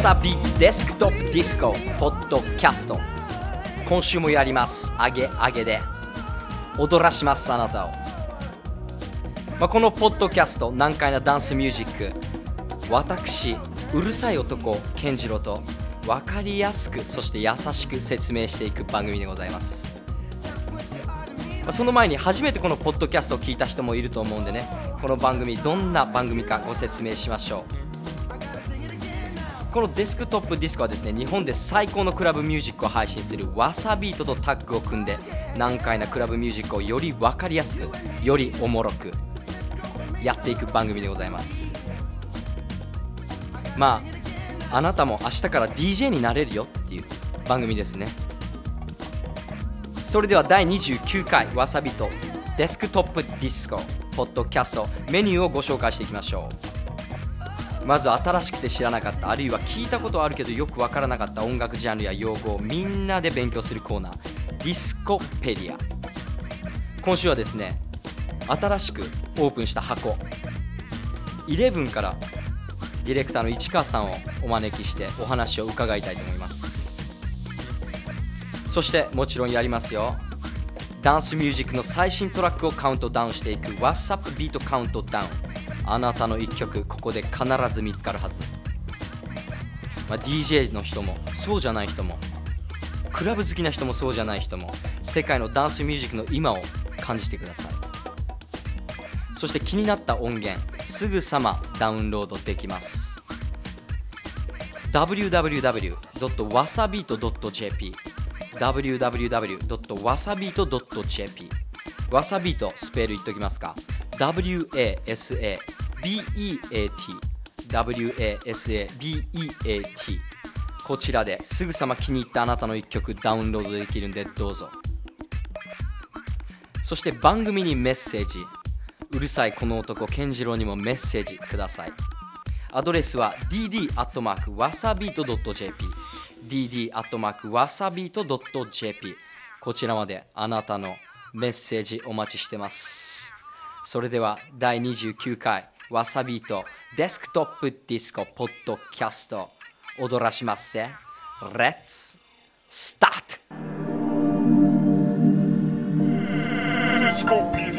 さびデスクトップディスコポッドキャスト。今週もやります。あげあげで。踊らしますあなたを、まあ、このポッドキャスト難解なダンスミュージック。私うるさい男健次郎と分かりやすくそして優しく説明していく番組でございます。まその前に初めてこのポッドキャストを聞いた人もいると思うんでね。この番組どんな番組かご説明しましょう。このデスクトップディスコはですね日本で最高のクラブミュージックを配信するわさビートとタッグを組んで難解なクラブミュージックをより分かりやすくよりおもろくやっていく番組でございます。まああなたも明日から DJ になれるよっていう番組ですね。それでは第29回わさびとデスクトップディスコポッドキャストメニューをご紹介していきましょう。まず新しくて知らなかったあるいは聞いたことあるけどよくわからなかった音楽ジャンルや用語をみんなで勉強するコーナーディスコペディア。今週はですね新しくオープンした箱11からディレクターの市川さんをお招きしてお話を伺いたいと思います。そしてもちろんやりますよ。ダンスミュージックの最新トラックをカウントダウンしていく WhatsApp ビートカウントダウン。あなたの一曲ここで必ず見つかるはず、まあ、DJ の人もそうじゃない人もクラブ好きな人もそうじゃない人も世界のダンスミュージックの今を感じてください。そして気になった音源すぐさまダウンロードできます。www.wasabeat.jp www.wasabeat.jp わさビートスペル言っときますか？WASA -A BEATWASABEAT こちらですぐさま気に入ったあなたの一曲ダウンロードできるんでどうぞ。そして番組にメッセージ。うるさいこの男健次郎にもメッセージください。アドレスは dd.wasabeat.jp dd.wasabeat.jp こちらまであなたのメッセージお待ちしてます。それでは第29回。わさビートデスクトップディスコポッドキャスト。踊らしますぜ Let's start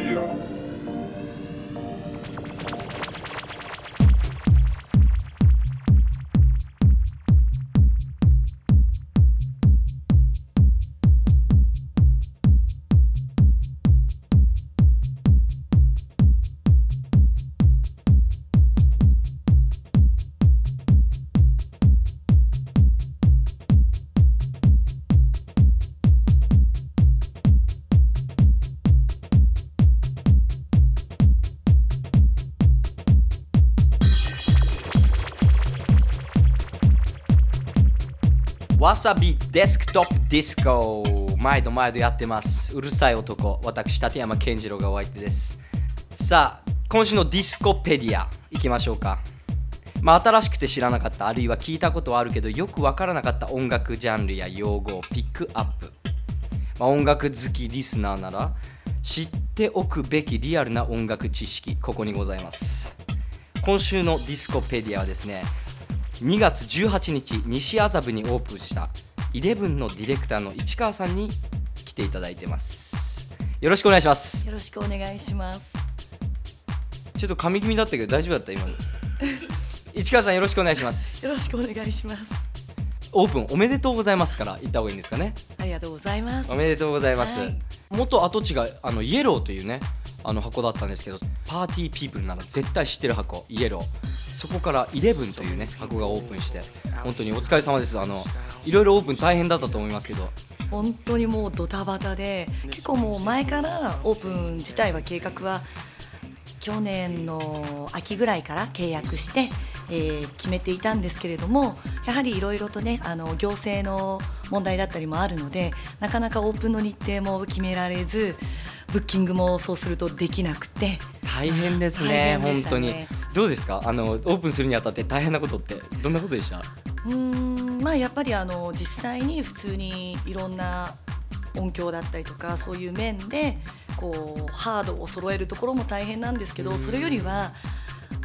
さびデスクトップディスコ毎度毎度やってます。うるさい男。私立山健次郎がお相手です。さあ今週のディスコペディアいきましょうか。まあ新しくて知らなかったあるいは聞いたことはあるけどよくわからなかった音楽ジャンルや用語をピックアップ、まあ、音楽好きリスナーなら知っておくべきリアルな音楽知識ここにございます。今週のディスコペディアはですね2月18日西麻布にオープンした11のディレクターの市川さんに来ていただいてます。よろしくお願いします。よろしくお願いします。ちょっと噛み気味だったけど大丈夫だった今の。市川さんよろしくお願いします。よろしくお願いします。オープンおめでとうございますから言った方がいいんですかね。ありがとうございます。おめでとうございます、はい。元跡地があのイエローというねあの箱だったんですけどパーティーピープルなら絶対知ってる箱イエローそこから11というね箱がオープンして本当にお疲れ様です。あのいろいろオープン大変だったと思いますけど。本当にもうドタバタで、結構もう前からオープン自体は計画は去年の秋ぐらいから契約して、えー決めていたんですけれども、やはりいろいろとねあの行政の問題だったりもあるので、なかなかオープンの日程も決められず、ブッキングもそうするとできなくて。大変ですね大変でした本当に。ねどうですか？あのオープンするにあたって大変なことってどんなことでした？うーんまあやっぱりあの実際に普通にいろんな音響だったりとかそういう面でこうハードを揃えるところも大変なんですけどそれよりは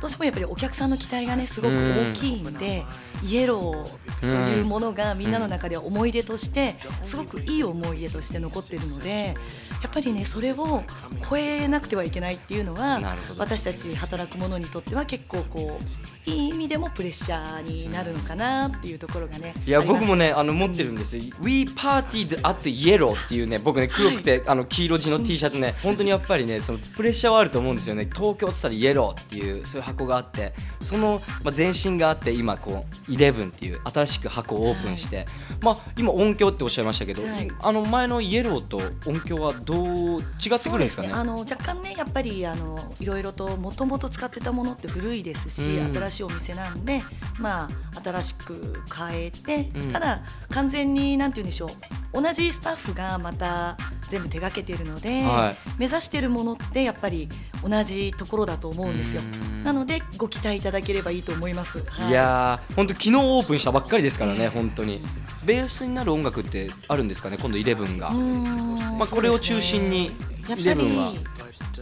どうしてもやっぱりお客さんの期待がねすごく大きいんで、イエローというものがみんなの中では思い出としてすごくいい思い出として残ってるのでやっぱりねそれを超えなくてはいけないっていうのは私たち働く者にとっては結構こういい意味でもプレッシャーになるのかなっていうところがねいや僕もねあの持ってるんですよ「We partied at Yellow」っていうね僕ね黒くて、あの黄色地の T シャツね本当にやっぱりねそのプレッシャーはあると思うんですよね。東京って言ったらイエローっていうそういう箱があってその、まあ、前身があって今こう11っていう新しく箱をオープンして、まあ今音響っておっしゃいましたけど、はい。あの前のイエローと音響はどう違ってくるんですかね？あの若干ねやっぱりあのいろいろともともと使ってたものって古いですし、うん。新しいお店なんでまあ新しく変えて、うん。ただ完全になんて言うんでしょう同じスタッフがまた全部手掛けているので、は目指しているものってやっぱり同じところだと思うんですよ。うん。なのでご期待いただければいいと思います、はい。やー本当昨日オープンしたばっかりですからね本当に。ベースになる音楽ってあるんですかね今度11が。うーんまあこれを中心にそうですね。やっぱり11は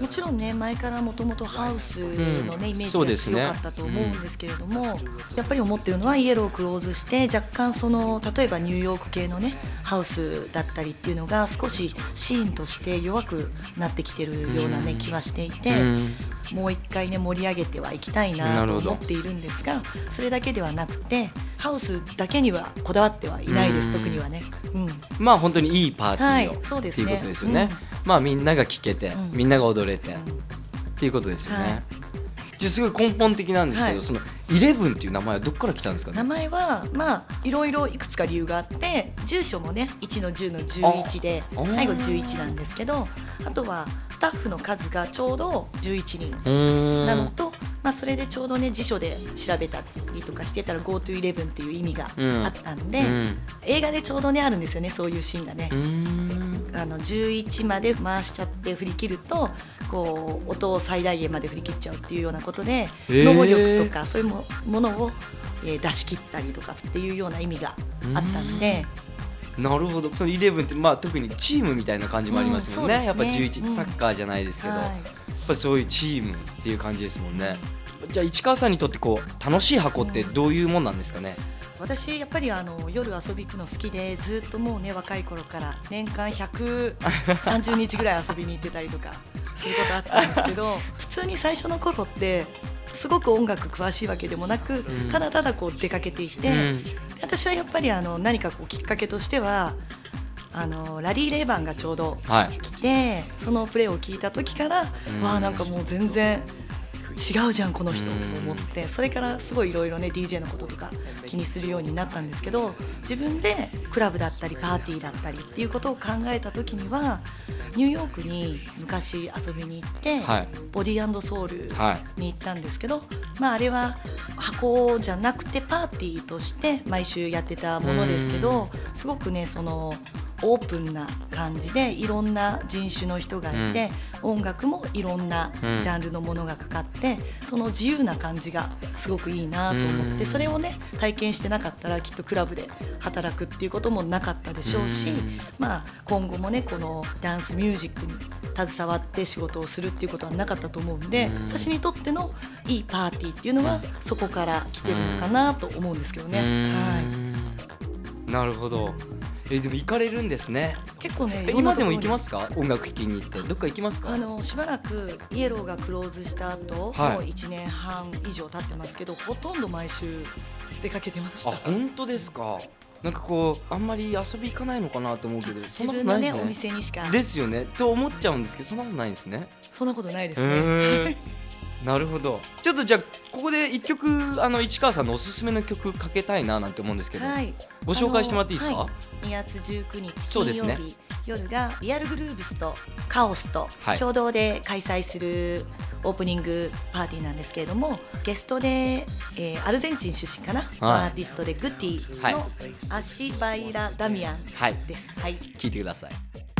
もちろんね前からもともとハウスのね、うんイメージが強かったと思うんですけれども、やっぱり思ってるのはイエローをクローズして若干その例えばニューヨーク系のねハウスだったりっていうのが少しシーンとして弱くなってきてるようなね、うん。気はしていて、うん。もう一回ね盛り上げてはいきたいなと思っているんですがそれだけではなくてハウスだけにはこだわってはいないです、うん。特にはね。うん。まあ本当にいいパーティーを、はいそうですね。っていうことですよね、まあみんなが聴けて、うん。みんなが踊れて、っていうことですよね、はい。じゃあすごい根本的なんですけど、はい。その11っていう名前はどこから来たんですかね？名前はまあいろいろいくつか理由があって住所もね1の10の11で最後11なんですけどあとはスタッフの数がちょうど11人なのと、まあ、それでちょうどね辞書で調べたりとかしてたら GoTo11 っていう意味がうん。あったんで、うん。映画でちょうどねあるんですよねそういうシーンがね。あの11まで回しちゃって振り切るとこう音を最大限まで振り切っちゃうっていうようなことで、能力とかそういうもものを、えー出し切ったりとかっていうような意味があったんで。なるほど。その11ってまあ特にチームみたいな感じもありますもんね,、うんそうやっぱですね11、うん。サッカーじゃないですけど、はい。やっぱりそういうチームっていう感じですもんね。じゃあ市川さんにとってこう楽しい箱ってどういうもんなんですかね、私やっぱりあの夜遊び行くの好きでずっともうね若い頃から年間130日ぐらい遊びに行ってたりとかすることあったんですけど 普通に最初の頃ってすごく音楽詳しいわけでもなく、ん。ただただこう出かけていて、私はやっぱりあの何かこうきっかけとしてはあのラリー・レイバンがちょうどはい。来てそのプレーを聞いた時から、うん。わあなんかもう全然違うじゃんこの人とうん。思って。それからすごいいろいろね DJ のこととか気にするようになったんですけど自分でクラブだったりパーティーだったりっていうことを考えた時にはニューヨークに昔遊びに行って、はい。ボディソウルはいに行ったんですけど、まあ、あれは箱じゃなくてパーティーとして毎週やってたものですけどすごくねそのオープンな感じでいろんな人種の人がいて、音楽もいろんなうん。ジャンルのものがかかってその自由な感じがすごくいいなと思ってうん。それをね体験してなかったらきっとクラブで働くっていうこともなかったでしょうしうん。まあ今後もねこのダンスミュージックに携わって仕事をするっていうことはなかったと思うんでうん。私にとってのいいパーティーっていうのはそこから来てるのかなと思うんですけどね。はい。んなるほどえでも行かれるんですね。結構ねえ今でも行きますすか？音楽聴きに行って。どっか行きますか？あのしばらくイエローがクローズした後、はい。もう1年半以上経ってますけどほとんど毎週出かけてました。あ本当ですか？なんかこうあんまり遊び行かないのかなと思うけどそんなこと自分のねおないですね店にしか。ですよね。と思っちゃうんですけどそんなことないんですね。そんなことないですへね。ーなるほど。ちょっとじゃあここで一曲あの市川さんのおすすめの曲かけたいななんて思うんですけど、はい、ご紹介してもらっていいですか、はい、2月19日そうですね。金曜日、夜がリアルグルーブスとカオスとはい。共同で開催するオープニングパーティーなんですけれどもゲストで、えーアルゼンチン出身かな、アーティストでグッティはい。のアシバイラ・ダミアンはい。です。はい。聞いてください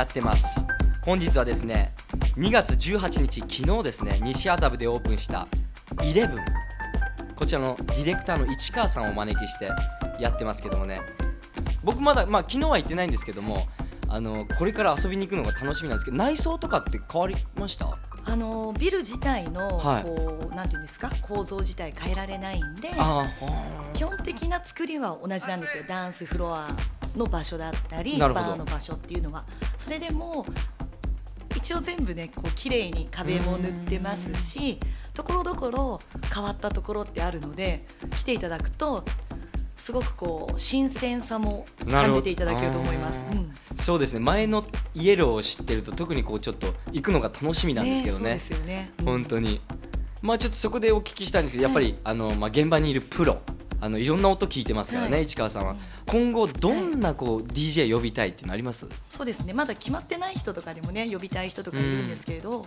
やってます。本日はですね2月18日昨日ですね西麻布でオープンしたイレブン。こちらのディレクターの市川さんをお招きしてやってますけどもね。僕まだまあ昨日は行ってないんですけどもあのこれから遊びに行くのが楽しみなんですけど内装とかって変わりました？あのビル自体の、はい。こうなんていうんですか？構造自体変えられないんであ基本的な作りは同じなんですよ。ダンスフロアの場所だったりバーの場所っていうのはそれでも一応全部ねこう綺麗に壁も塗ってますしところどころ変わったところってあるので来ていただくとすごくこう新鮮さも感じていただけると思います。そうですね。前のイエローを知ってると特にこうちょっと行くのが楽しみなんですけどね。そうですよね。うん。本当に。まあちょっとそこでお聞きしたいんですけどやっぱり、あのまあ現場にいるプロあのいろんな音聞いてますからね、はい。市川さんは。今後どんなこう、DJ 呼びたいっていうのあります？そうですねまだ決まってない人とかでもね呼びたい人とかいるんですけれど、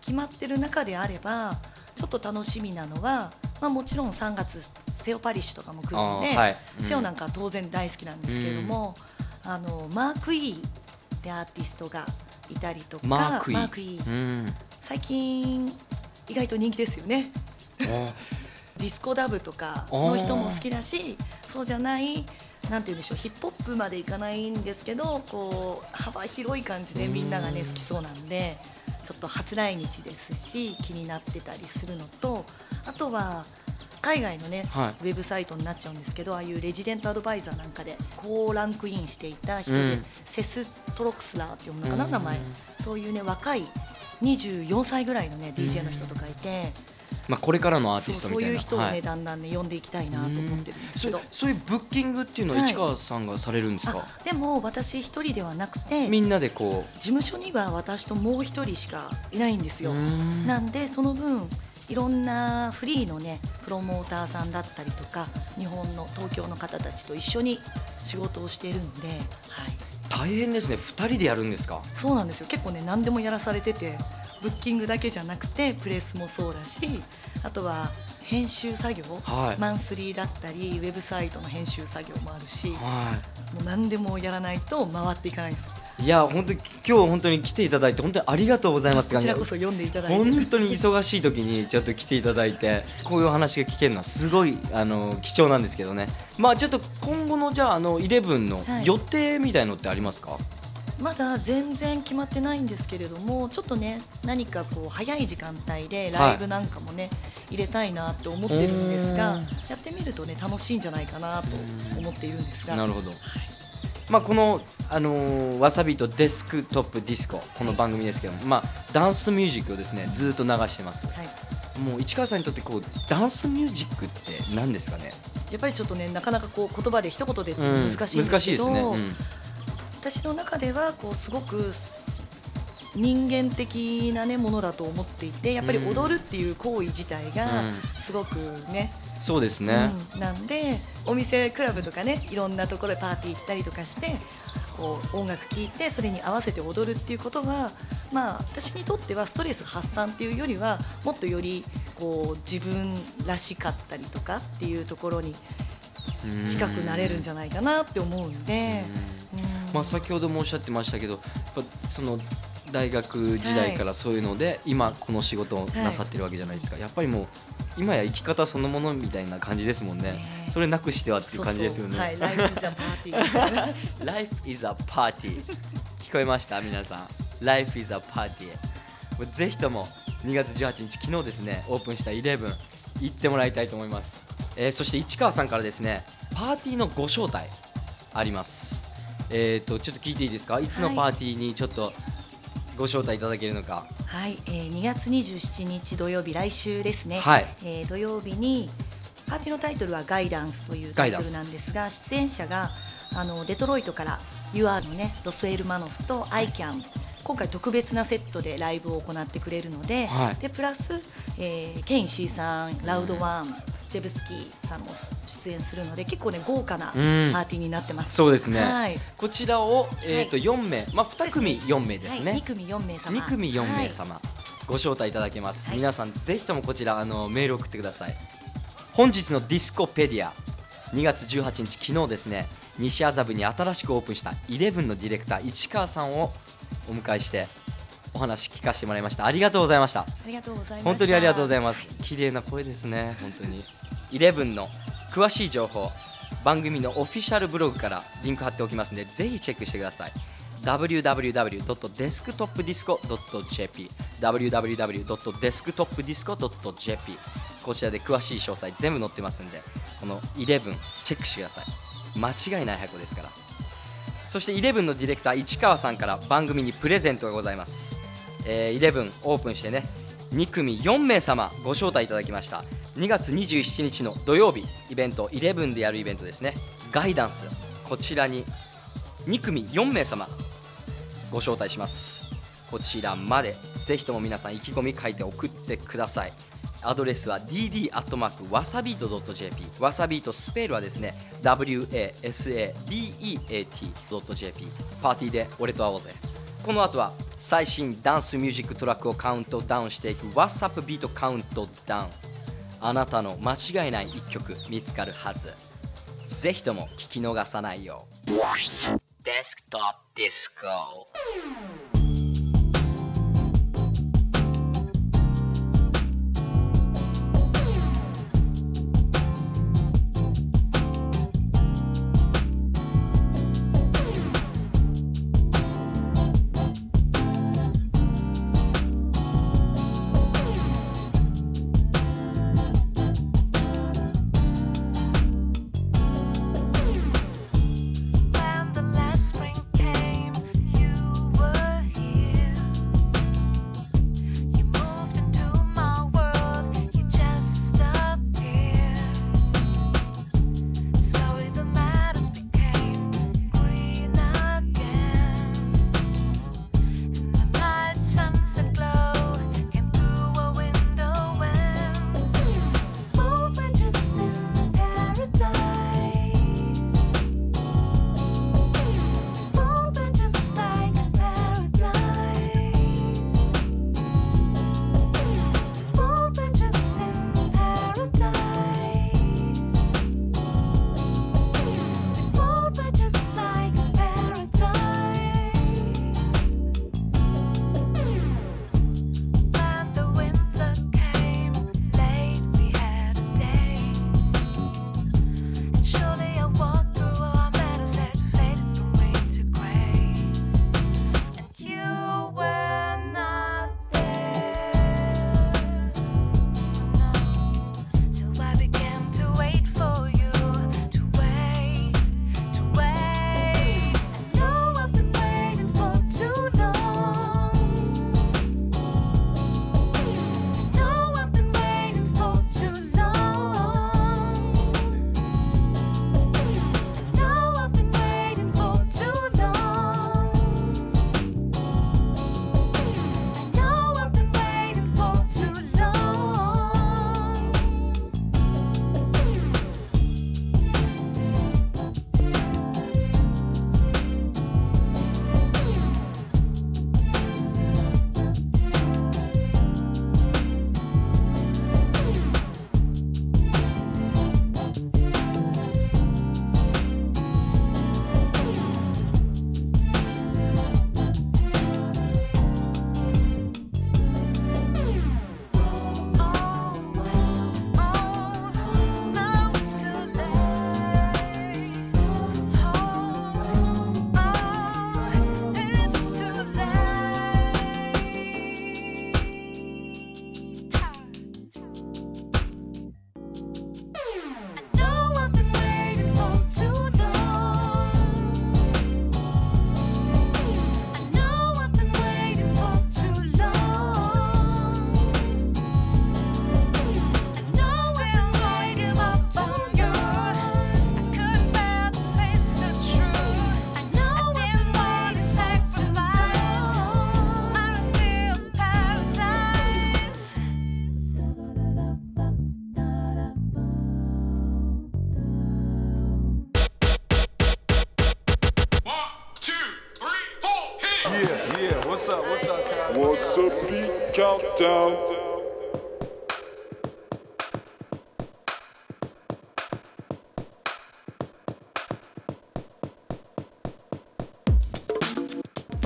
決まってる中であればちょっと楽しみなのは、まあ、もちろん3月セオパリッシュとかも来るので、はい。うん。セオなんかは当然大好きなんですけれども、あのマーク・イーってアーティストがいたりとかマークイマー最近意外と人気ですよね。あディスコダブとかの人も好きだしそうじゃないなんて言うんでしょうヒップホップまでいかないんですけどこう幅広い感じでみんながね好きそうなんでちょっと初来日ですし気になってたりするのとあとは海外のね、はい。ウェブサイトになっちゃうんですけどああいうレジデントアドバイザーなんかでこうランクインしていた人で、うん。セストロクスラーって読むのかな、うん。名前。そういうね若い24歳ぐらいのね DJ の人とかいて。まあ、これからのアーテそうそうィストみたいな。いう人をね、はい。だんだんね呼んでいきたいなと思ってるんですけど。そうそういうブッキングっていうのははい。市川さんがされるんですか、あでも私一人ではなくてみんなでこ事務所には私ともう一人しかいないんですうよん。なんでその分いろんなフリーのねプロモーターさんだったりとか日本の東京の方たちと一緒に仕事をしているんで、はい、大変ですね。2人でやるんですか？そうなんですよ。結構ね何でもやらされててブッキングだけじゃなくてプレスもそうだしあとは編集作業、はい。マンスリーだったりウェブサイトの編集作業もあるしもはう何でもやらないと回っていかないですいいや本当に今日本当に来ていただいて本当にありがとうございます。こちらこそ読んでいただいて。本当に忙しい時にちょっと来ていただいてこういうお話が聞けるのはすごいあの貴重なんですけどね。まあちょっと今後のじゃああのイレブンのはい。予定みたいのってありますか、まだ全然決まってないんですけれどもちょっとね何かこう早い時間帯でライブなんかもね、入れたいなって思ってるんですがうん。やってみるとね楽しいんじゃないかなと思っているんですが。なるほど、まあ、この、あのーわさびとデスクトップディスコこの番組ですけども、まあ、ダンスミュージックをですねずっと流してますはい、もう市川さんにとってこうダンスミュージックって何ですかね？やっぱりちょっとねなかなかこう言葉で一言で難しいんで難しいですすけど、ね、うん。私の中ではこうすごく人間的な、ね、ものだと思っていてやっぱり踊るっていう行為自体がうん。すごくね、そうですね、うん。なんでお店クラブとかねいろんなところでパーティー行ったりとかしてこう音楽聴いてそれに合わせて踊るっていうことはまあ私にとってはストレス発散っていうよりはもっとよりこう自分らしかったりとかっていうところにうん。近くなれるんじゃないかなって思うんで。うん。まあ、先ほどもおっしゃってましたけどやっぱその大学時代からそういうので、今この仕事をなさってるわけじゃないですか、やっぱりもう今や生き方そのものみたいな感じですもんね。ねそれなくしてはっていう感じですよね。ライフ is a party 聞こえました？皆さん。Life is a party もうぜひとも2月18日昨日ですねオープンした11行ってもらいたいと思います、えーそして市川さんからですねパーティーのご招待あります。えー、とちょっと聞いていいですか？いつのはい。パーティーにちょっとご招待いただけるのか。はい、えー、2月27日土曜日来週ですね、はい。えー土曜日にパーティーのタイトルは「ガイダンス」というタイトルなんですが出演者があのデトロイトから UR のねロスエルマノスと ICAN 今回特別なセットでライブを行ってくれるので,、はい。でプラス、えーケイン・シーさんラウドワン、ジェブスキーさんも出演するので結構ね豪華なパーティーになってます。そうですね、はい。こちらを、えーとはい。4名、まあ、2組4名ですね、はい、2組4名様。2組4はい。名様、ご招待いただけます、はい。皆さんぜひともこちらあのメール送ってください。本日のディスコペディア。2月18日昨日ですね。西麻布に新しくオープンしたイレブンのディレクター市川さんをお迎えしてお話聞かせてもらいました。ありがとうございました。ありがとうございます本当にありがとうございます。綺麗な声ですね。本当に。イレブンの詳しい情報。番組のオフィシャルブログからリンク貼っておきますのでぜひチェックしてください。www.desktopdisco.jp www.desktopdisco.jp こちらで詳しい詳細全部載ってますんでこの11チェックしてください。間違いない箱ですから。そして11のディレクター市川さんから番組にプレゼントがございます、えー、11オープンしてね2組4名様ご招待いただきました。2月27日の土曜日イベント11でやるイベントですね。ガイダンスこちらに2組4名様ご招待します。こちらまでぜひとも皆さん意気込み書いて送ってください。アドレスは dd.wasabeat.jp わさビートスペルはですね wasabeat.jp パーティーで俺と会おうぜ。この後は最新ダンスミュージックトラックをカウントダウンしていく WhatsApp ビートカウントダウンあなたの間違いない一曲見つかるはず。ぜひとも聞き逃さないよう。デスクトップディスコ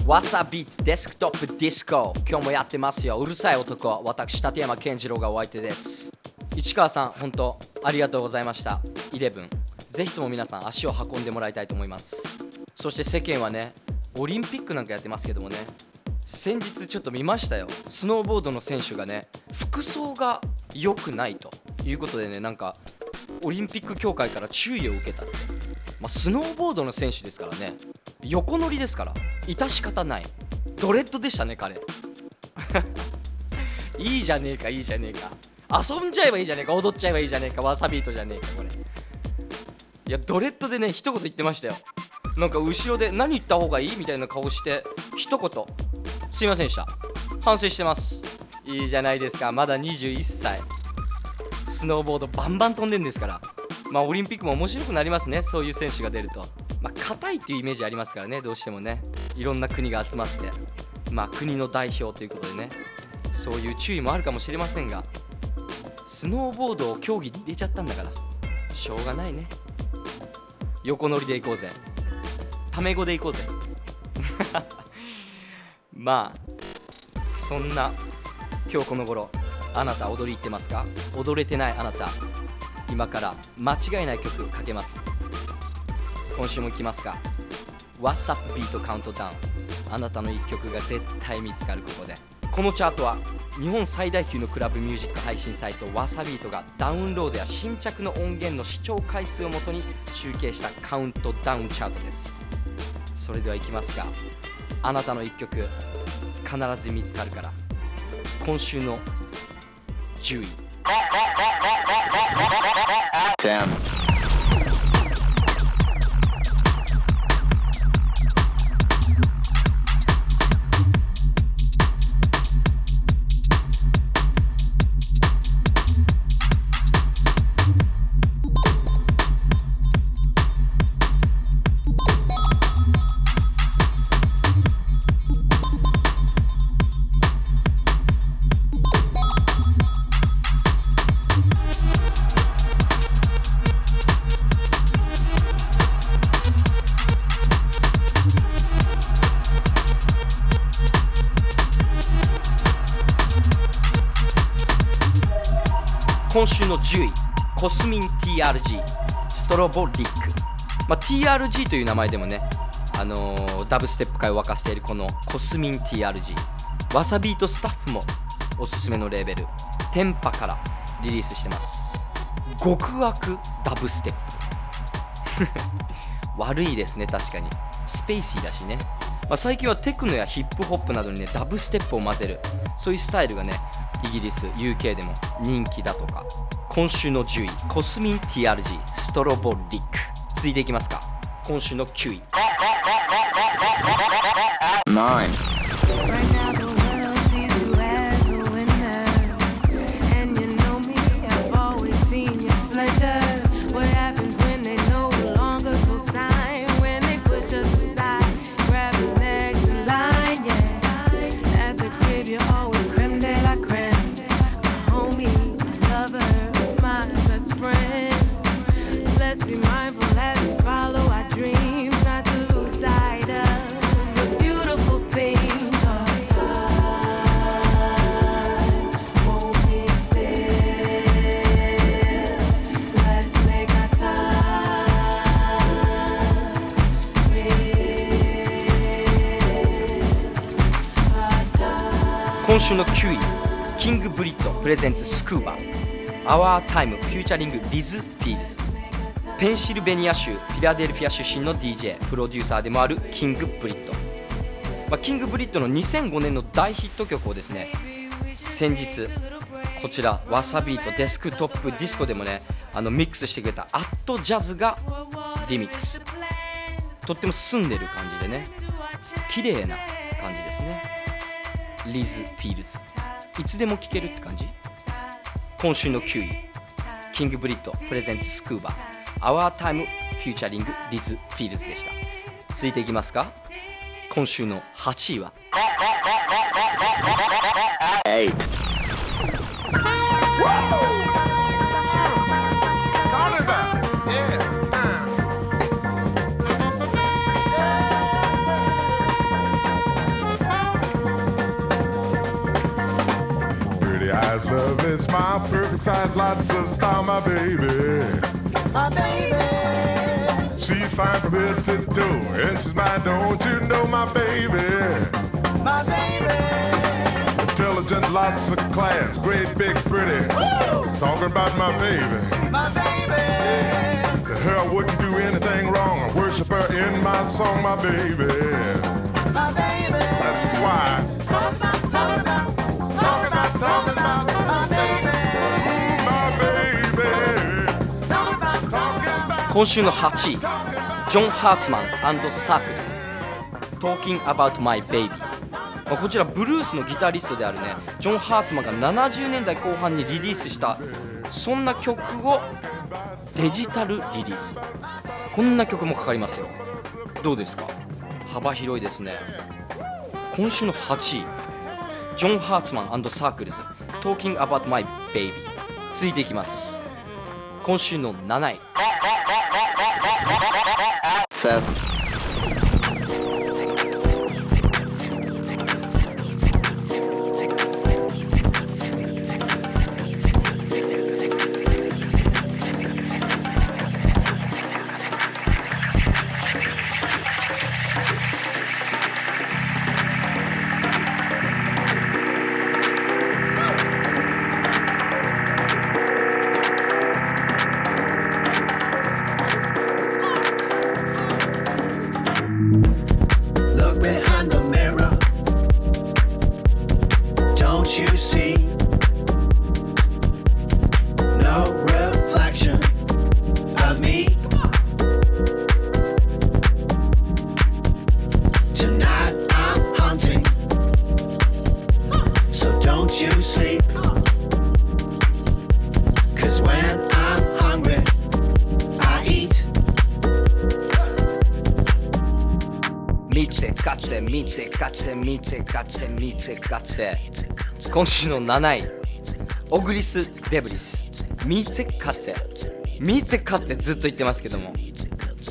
わさビートデスクトップディスコ今日もやってますよ。うるさい男。私立山健次郎がお相手です。市川さん本当ありがとうございました。11ぜひとも皆さん足を運んでもらいたいと思います。そして世間はねオリンピックなんかやってますけどもね先日ちょっと見ましたよ。スノーボードの選手がね服装が良くないということでねなんかオリンピック協会から注意を受けたって、まあ、スノーボードの選手ですからね。横乗りですから。致し方ない。ドレッドでしたね彼。いいじゃねえかいいじゃねえか。遊んじゃえばいいじゃねえか。踊っちゃえばいいじゃねえか。わさビートじゃねえかこれ。いやドレッドでね一言言ってましたよ。なんか後ろで何言った方がいい？みたいな顔して一言。すいませんでした。反省してます。いいじゃないですか。まだ21歳。スノーボードバンバン飛んでんですから。まあオリンピックも面白くなりますね。そういう選手が出ると。まあ硬いっていうイメージありますからね。どうしてもね。いろんな国が集まって。まあ国の代表ということでね。そういう注意もあるかもしれませんが。スノーボードを競技に入れちゃったんだから。しょうがないね。横乗りで行こうぜ。タメ語で行こうぜ。まあそんな今日この頃あなた踊り行ってますか？踊れてないあなた。今から間違いない曲かけます。今週も行きますか。What's Up Beat Countdown あなたの一曲が絶対見つかるここで。このチャートは日本最大級のクラブミュージック配信サイトわさビートがダウンロードや新着の音源の視聴回数をもとに集計したカウントダウンチャートです。それではいきますか。あなたの一曲必ず見つかるから。今週の10位。Ten. コスミン TRG ストロボリック、まあ、TRG という名前でもね、あのーダブステップ界を沸かせているこのコスミン TRG わさビートスタッフもおすすめのレーベル。テンパからリリースしてます。極悪ダブステップ。悪いですね確かに。スペーシーだしね、まあ、最近はテクノやヒップホップなどにねダブステップを混ぜる。そういうスタイルがねイギリス UK でも人気だとか。今週の10位コスミン TRG ストロボリック。続いていきますか。今週の9位。9, 週の9位キングブリット presents スクーバ。Our Time featuring リズ・フィールズペンシルベニア州フィラデルフィア出身の DJ プロデューサーでもあるキングブリット、まあ、キングブリットの2005年の大ヒット曲をですね先日こちらわさビートデスクトップディスコでもねあのミックスしてくれたアットジャズがリミックス。とっても澄んでる感じでね綺麗な感じですね。リズ・フィールズいつでも聴けるって感じ？今週の9位キングブリット presents スクーバ Our Time featuring リズ・フィールズでした。続いていきますか。今週の8位は。Eyes, lovely smile, perfect size, lots of style, my baby. My baby. She's fine from head to toe, and she's mine, don't you know, my baby? My baby. Intelligent, lots of class, great, big, pretty. Talking about my baby. My baby. Her, I wouldn't do anything wrong. I worship her in my song, my baby. My baby. That's why. 今週の8位ジョン・ハーツマンサークルズ Talking About My Baby. まあこちらブルースのギタリストであるねジョン・ハーツマンが70年代後半にリリースしたそんな曲をデジタルリリース。こんな曲もかかりますよ。どうですか？幅広いですね。今週の8位ジョン・ハーツマンサークルズ Talking About My Baby 続いていきます。今週の7位。カツェミツェカツェミツェカツェミツェカツェ今週の7位。オグリス・デブリス。ミツェカツェミツェカツェずっと言ってますけども。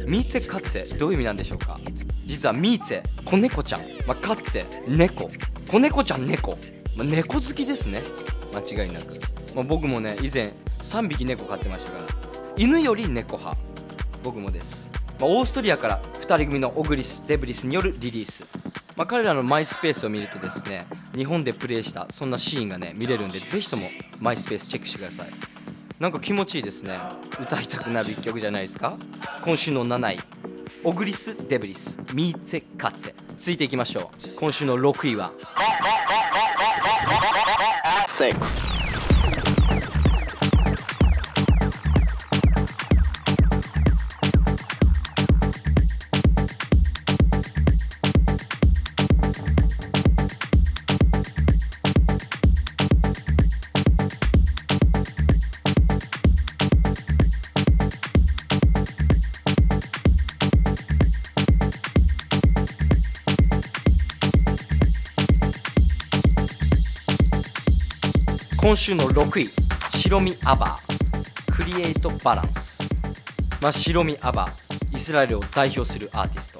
ミツェカツェどういう意味なんでしょうか？実はミーツェ子猫ちゃん、まあ、カツェ猫。子猫ちゃん猫、まあ、猫好きですね。間違いなく、まあ、僕もね以前3匹猫飼ってましたから。犬より猫派。僕もです、まあ、オーストリアから2人組のオグリス・デブリスによるリリース、まあ、彼らのマイスペースを見るとですね日本でプレイしたそんなシーンがね見れるんでぜひともマイスペースチェックしてください。なんか気持ちいいですね。歌いたくなる一曲じゃないですか。今週の7位。オグリス・デブリスミーツェ・カツェ。続いていきましょう。今週の6位は。今週の6位白身アバークリエイトバランス、まあ、白身アバーイスラエルを代表するアーティスト、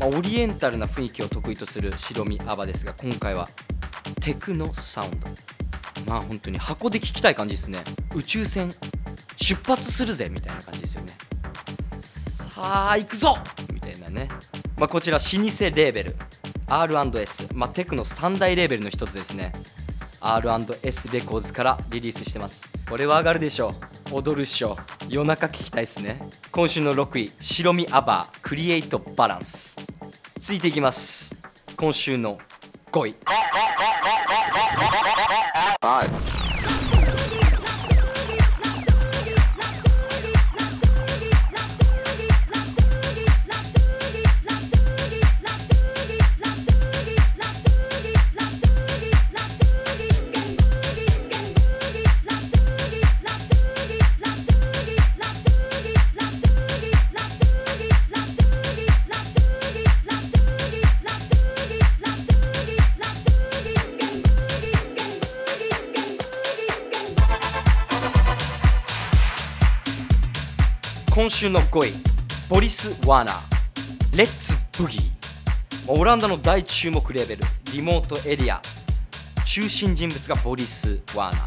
まあ、オリエンタルな雰囲気を得意とする白身アバですが今回はテクノサウンド。まあ本当に箱で聞きたい感じですね。宇宙船出発するぜみたいな感じですよね。さあ行くぞみたいなね、まあ、こちら老舗レーベル R&S、まあ、テクノ3大レーベルの一つですね。R&S レコーズからリリースしてます。これは上がるでしょう。踊るっしょ夜中聞きたいっすね。今週の6位白身アバークリエイトバランスついていきます。今週の5位。週の5位ボリス・ワーナー Let's Boogie オランダの大注目レーベルリモートエリア。中心人物がボリス・ワーナー、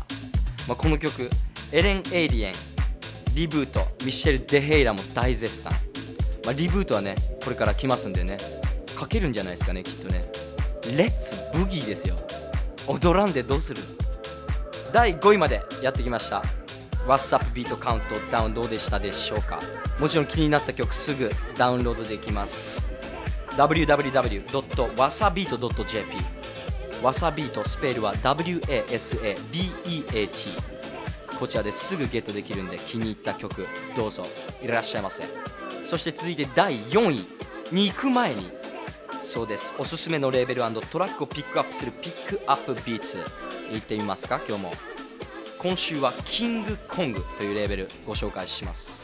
まあ、この曲エレン・エイリアンリブートミシェル・デヘイラも大絶賛、まあ、リブートはねこれから来ますんでね化けるんじゃないですかねきっとね。 Let's Boogie ですよ。踊らんでどうする？第5位までやってきました。What's Up ビートカウントダウンどうでしたでしょうか？もちろん気になった曲すぐダウンロードできます。www.wasabeat.jp わさビートスペルは WASABEAT こちらですぐゲットできるんで気に入った曲どうぞ。いらっしゃいませ。そして続いて第4位。に行く前に。そうです。おすすめのレーベルトラックをピックアップするピックアップビーツ。行ってみますか？今日も。今週はキングコングというレーベルご紹介します。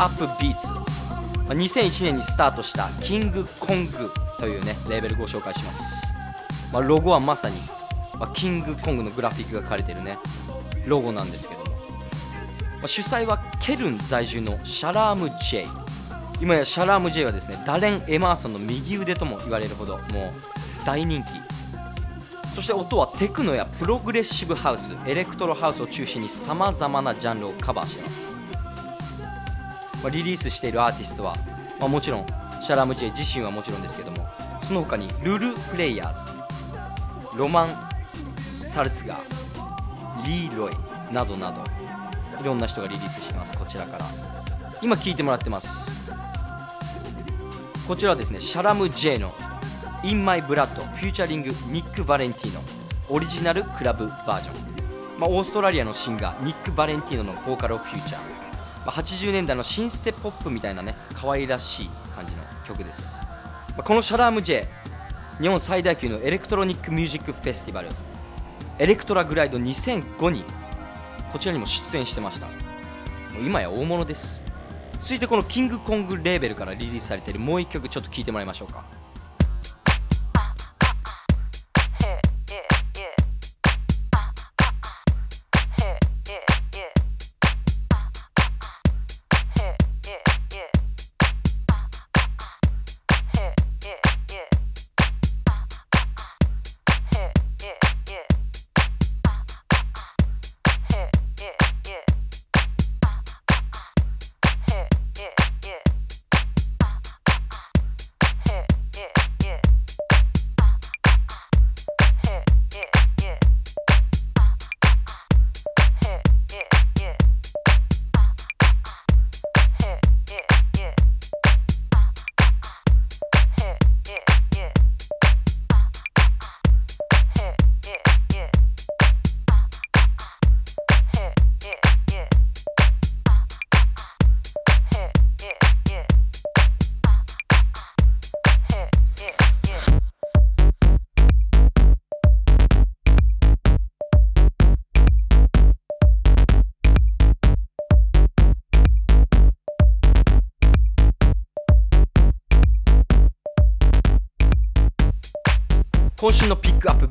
アップビーツ2001年にスタートしたキングコングというねレーベルご紹介します、まあ、ロゴはまさに、まあ、キングコングのグラフィックが書かれているねロゴなんですけども、まあ、主宰はケルン在住のシャラーム・ジェイ。今やシャラーム・ジェイはですねダレン・エマーソンの右腕とも言われるほどもう大人気。そして音はテクノやプログレッシブハウスエレクトロハウスを中心にさまざまなジャンルをカバーしています。まあ、リリースしているアーティストは、まあ、もちろんシャラムジェ自身はもちろんですけどもその他にルル・プレイヤーズロマン・サルツガーリーロイなどなどいろんな人がリリースしてますこちらから。今聴いてもらってます。こちらはですねシャラム J の In My Blood フューチャリングニック・バレンティーノオリジナルクラブバージョン、まあ、オーストラリアのシンガーニック・バレンティーノのボーカルをフューチャー。まあ、80年代のシンセポップみたいなね可愛らしい感じの曲です、まあ、このシャラーム J 日本最大級のエレクトロニックミュージックフェスティバル。エレクトラグライド2005にこちらにも出演してました。もう今や大物です。続いてこのキングコングレーベルからリリースされているもう一曲ちょっと聴いてもらいましょうか。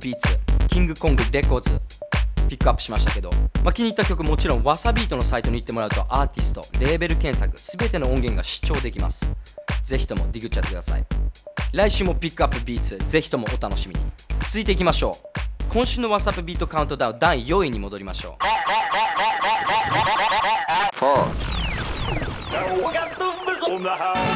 ビーツキングコングレコーズピックアップしましたけど、まあ、気に入った曲もちろんわさビートのサイトに行ってもらうとアーティストレーベル検索すべての音源が試聴できますぜひともディグっちゃってください来週もピックアップビーツぜひともお楽しみに続いていきましょう今週の WhatsApp ビートカウントダウン第4位に戻りましょう four, 週の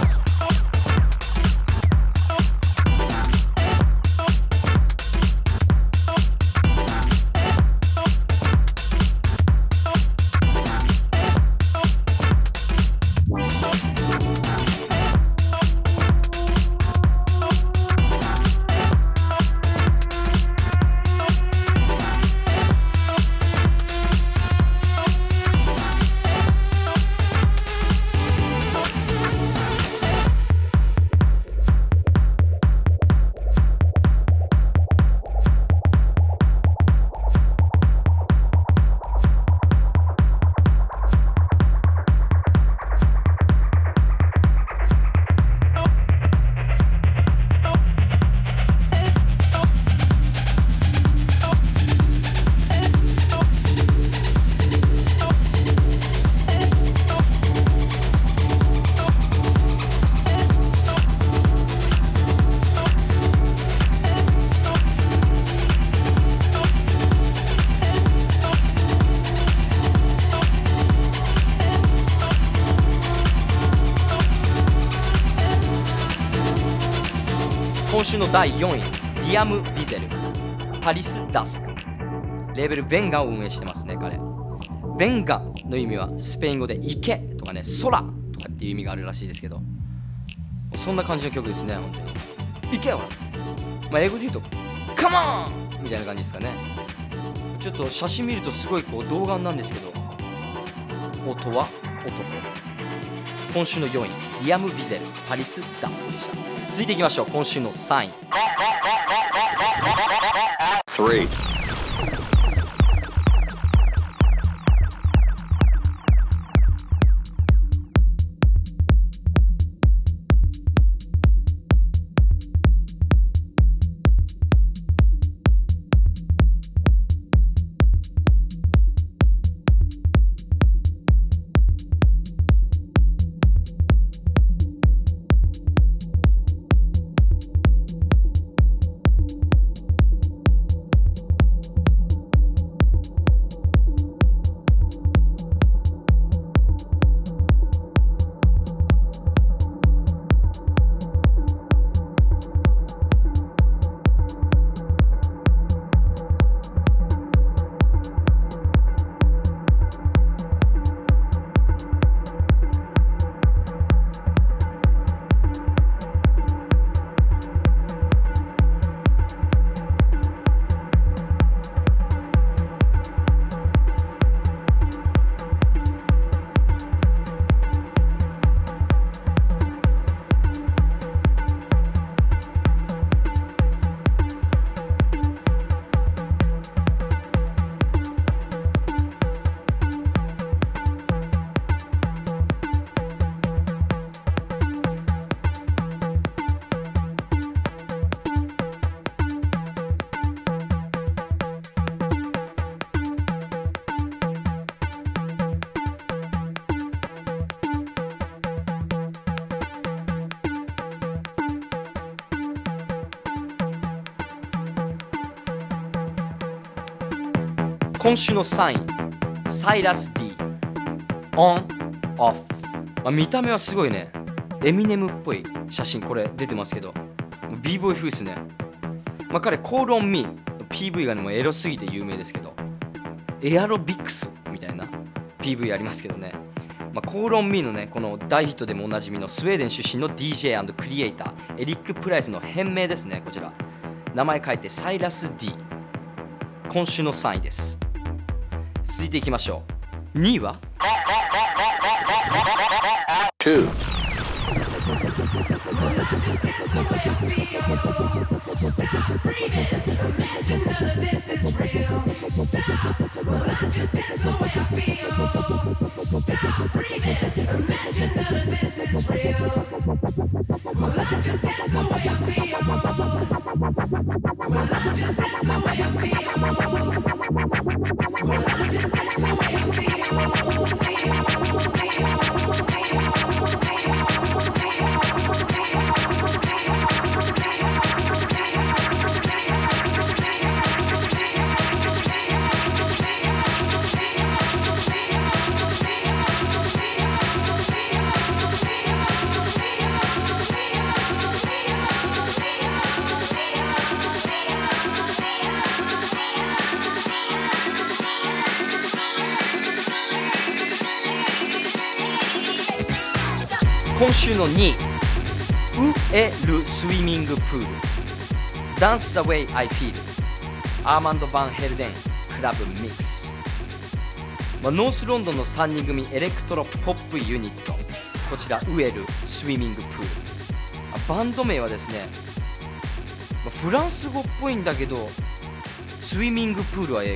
第4位リアム・ヴィゼル。パリス・ダスク。レーベルベンガを運営してますね彼。ベンガの意味はスペイン語で池とかね空とかっていう意味があるらしいですけど。そんな感じの曲ですね本当に。池はまあ英語で言うとカモン!みたいな感じですかね。ちょっと写真見るとすごいこう童顔なんですけど。音は？今週の4位リアム・ヴィゼルパリス・ダスクでした。続いていきましょう今週の3位。今週の3位サイラス D. オンオフ、まあ、見た目はすごいね。エミネムっぽい写真。これ出てますけど。B ボーイ風ですね、まあ、彼コールオンミー PV がねもうエロすぎて有名ですけど。エアロビックスみたいな PV ありますけどね。まあ、コールオンミーのねこの大ヒットでもおなじみのスウェーデン出身の DJ& クリエイターエリック・プライスの変名ですねこちら。名前書いてサイラス D 今週の3位です。続いていきましょう。2位は？今週の2位ウエルスイミングプール。Dance the way I feel アーマンド・バン・ヘルデンクラブミックス、まあ、ノースロンドンの3人組エレクトロポップユニット。こちら Ou Est Le Swimming Pool。バンド名はですね、まあフランス語っぽいんだけどスイミングプールは英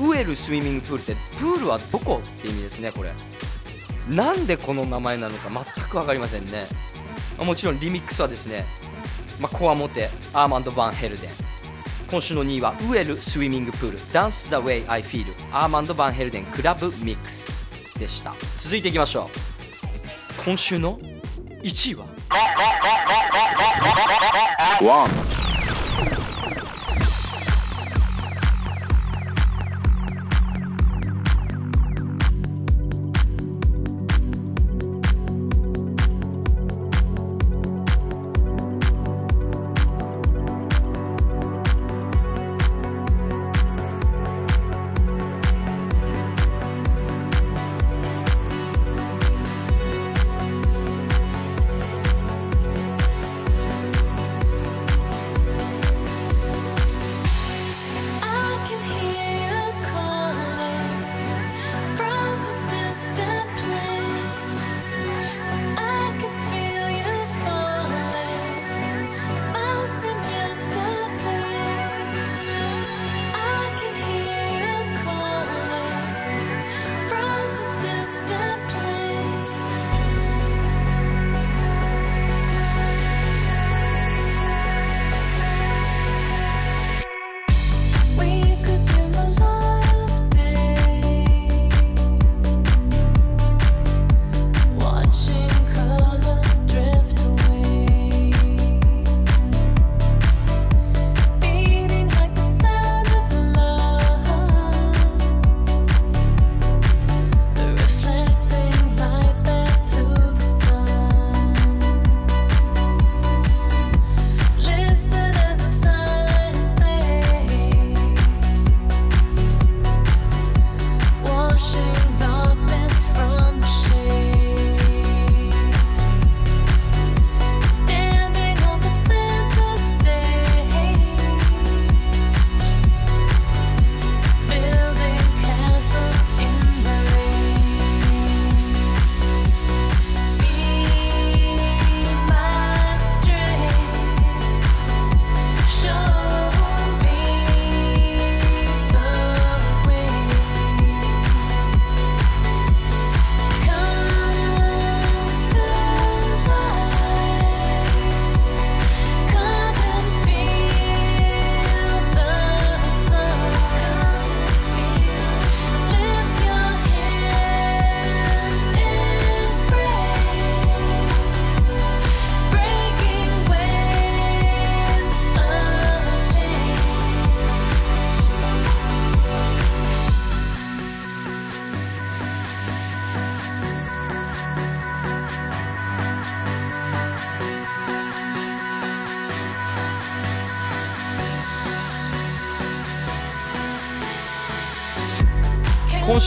語。 Ou Est Le Swimming Pool ってプールはどこって意味ですねこれ。なんでこの名前なのか全く分かりませんね。もちろんリミックスはですね、まあ、コアモテアーマンド・バン・ヘルデン。今週の2位はウエルスイミングプール。Dance the way I feel アーマンド・バン・ヘルデンクラブミックス。でした。続いていきましょう。今週の1位は？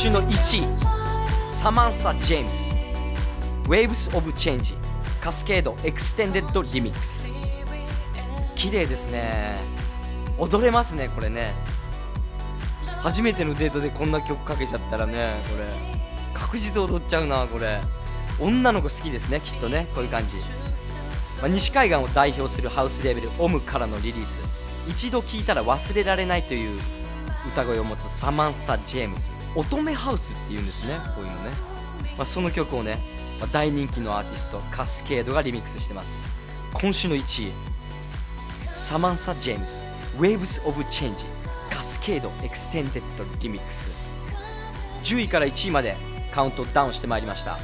週の1位サマンサ・ジェームス。Waves of Change カスケード Extended Remix 綺麗ですね。踊れますねこれね。初めてのデートでこんな曲かけちゃったらねこれ。確実踊っちゃうなこれ。女の子好きですねきっとねこういう感じ、まあ、西海岸を代表するハウスレーベル Om からのリリース。一度聴いたら忘れられないという歌声を持つサマンサ・ジェームス。乙女ハウスっていうんですねこういうのね、まあ、その曲をね、まあ大人気のアーティストカスケードがリミックスしてます。今週の1位サマンサ・ジェームス Waves of Change カスケード Extended Remix 10位から1位までカウントダウンしてまいりました、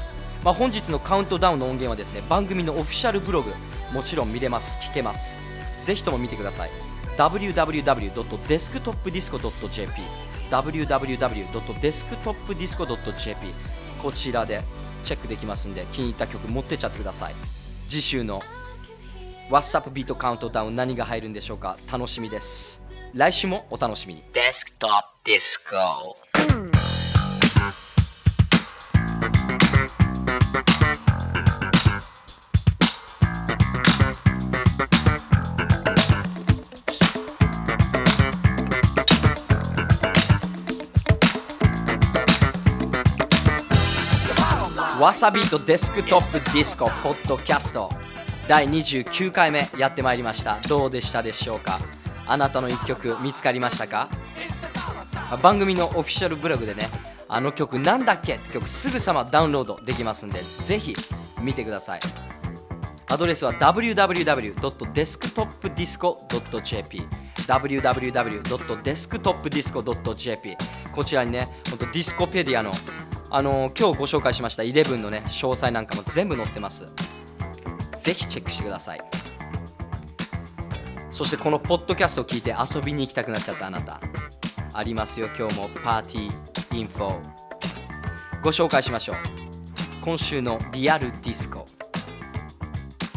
まあ、本日のカウントダウンの音源はですね番組のオフィシャルブログもちろん見れます聞けます。ぜひとも見てください。www.desktopdisco.jp www.desktopdisco.jp こちらでチェックできますんで気に入った曲持ってっちゃってください。次週の WhatsApp ビートカウントダウン何が入るんでしょうか楽しみです。来週もお楽しみに。Desktop Disco わさびとデスクトップディスコポッドキャスト。第29回目やってまいりました。どうでしたでしょうか？あなたの1曲見つかりましたか？番組のオフィシャルブログでねあの曲なんだっけって曲すぐさまダウンロードできますんでぜひ見てください。アドレスは www.desktopdisco.jp www.desktopdisco.jp こちらにねほんとディスコペディアのあのー今日ご紹介しました11のね詳細なんかも全部載ってます。ぜひチェックしてください。そしてこのポッドキャストを聞いて遊びに行きたくなっちゃったあなた。ありますよ。今日もパーティーインフォ。ご紹介しましょう。今週のリアルディスコ。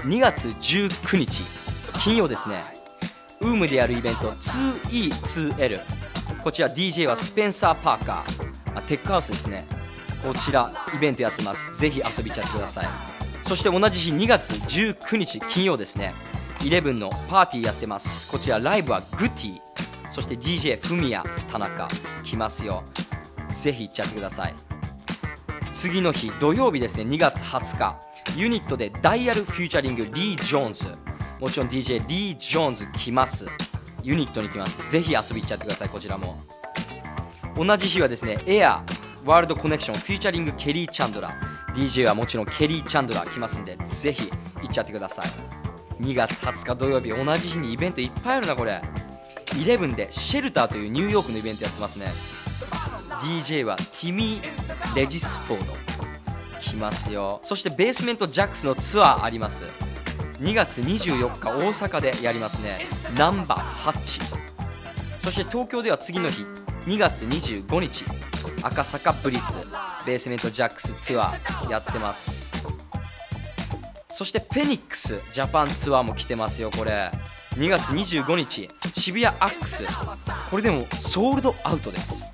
2月19日。金曜ですね。Womb でやるイベント。2E2L こちら DJ はスペンサー・パーカー。あテックハウスですね。こちらイベントやってます。ぜひ遊びちゃってください。そして同じ日2月19日金曜ですね。11のパーティーやってます。こちらライブはグティ。そして DJ フミヤ田中来ますよ。ぜひ行っちゃってください。次の日土曜日ですね。2月20日。ユニットで Dial featuring リー・ジョーンズ。もちろん DJ リー・ジョーンズ来ます。ユニットに来ます。ぜひ遊び行っちゃってください。こちらも。同じ日はですねエア World Connection featuring ケリー・チャンドラー。DJ はもちろんケリー・チャンドラー来ますんでぜひ行っちゃってください。2月20日土曜日同じ日にイベントいっぱいあるなこれ。11でシェルターというニューヨークのイベントやってますね。DJ はティミー・レジスフォード。来ますよ。そしてベースメントジャックスのツアーあります。2月24日大阪でやりますね。ナンバーハッチそして東京では次の日2月25日赤坂ブリッツベースメントジャックスツアーやってます。そしてフェニックスジャパンツアーも来てますよこれ。2月25日渋谷アックス。これでもソールドアウトです。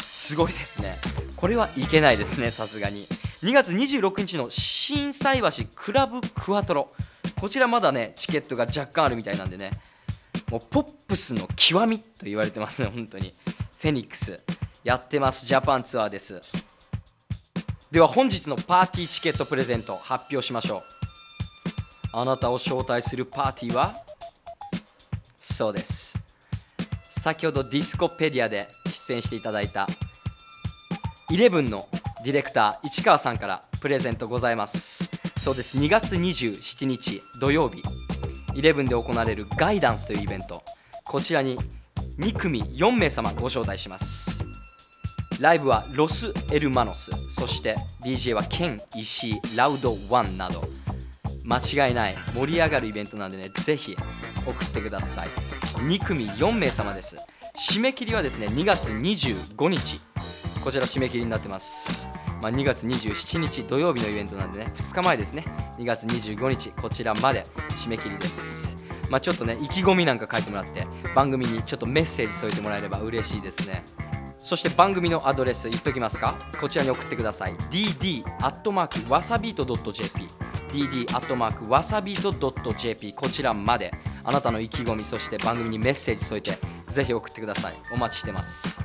すごいですね。これはいけないですねさすがに。2月26日の心斎橋クラブクワトロ。こちらまだねチケットが若干あるみたいなんでね。もうポップスの極みと言われてますね本当に。フェニックスやってます。ジャパンツアーです。では本日のパーティーチケットプレゼント発表しましょう。あなたを招待するパーティーはそうです。先ほどディスコペディアで出演していただいた11のディレクター市川さんからプレゼントございます。そうです。2月27日土曜日。11で行われるガイダンスというイベント。こちらに2組4名様ご招待します。ライブはロス・エルマノスそして DJ はケン・石井ラウド・ワンなど。間違いない盛り上がるイベントなんでねぜひ送ってください。2組4名様です。締め切りはですね2月25日。こちら締め切りになってます、まあ、2月27日土曜日のイベントなんでね2日前ですね。2月25日こちらまで締め切りです。まあちょっとね意気込みなんか書いてもらって番組にちょっとメッセージ添えてもらえれば嬉しいですね。そして番組のアドレス言っときますか？こちらに送ってください。Dd アットマークわさびと .jp dd アットマークわさびと .jp こちらまで。あなたの意気込みそして番組にメッセージ添えてぜひ送ってください。お待ちしてます。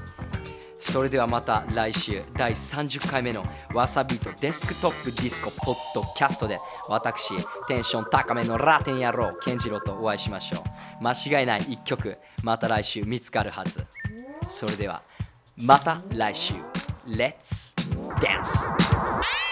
それではまた来週第30回目のわさびとデスクトップディスコポッドキャストで私テンション高めのラテン野郎健次郎とお会いしましょう。間違いない一曲また来週見つかるはず。それではまた来週。Let's dance!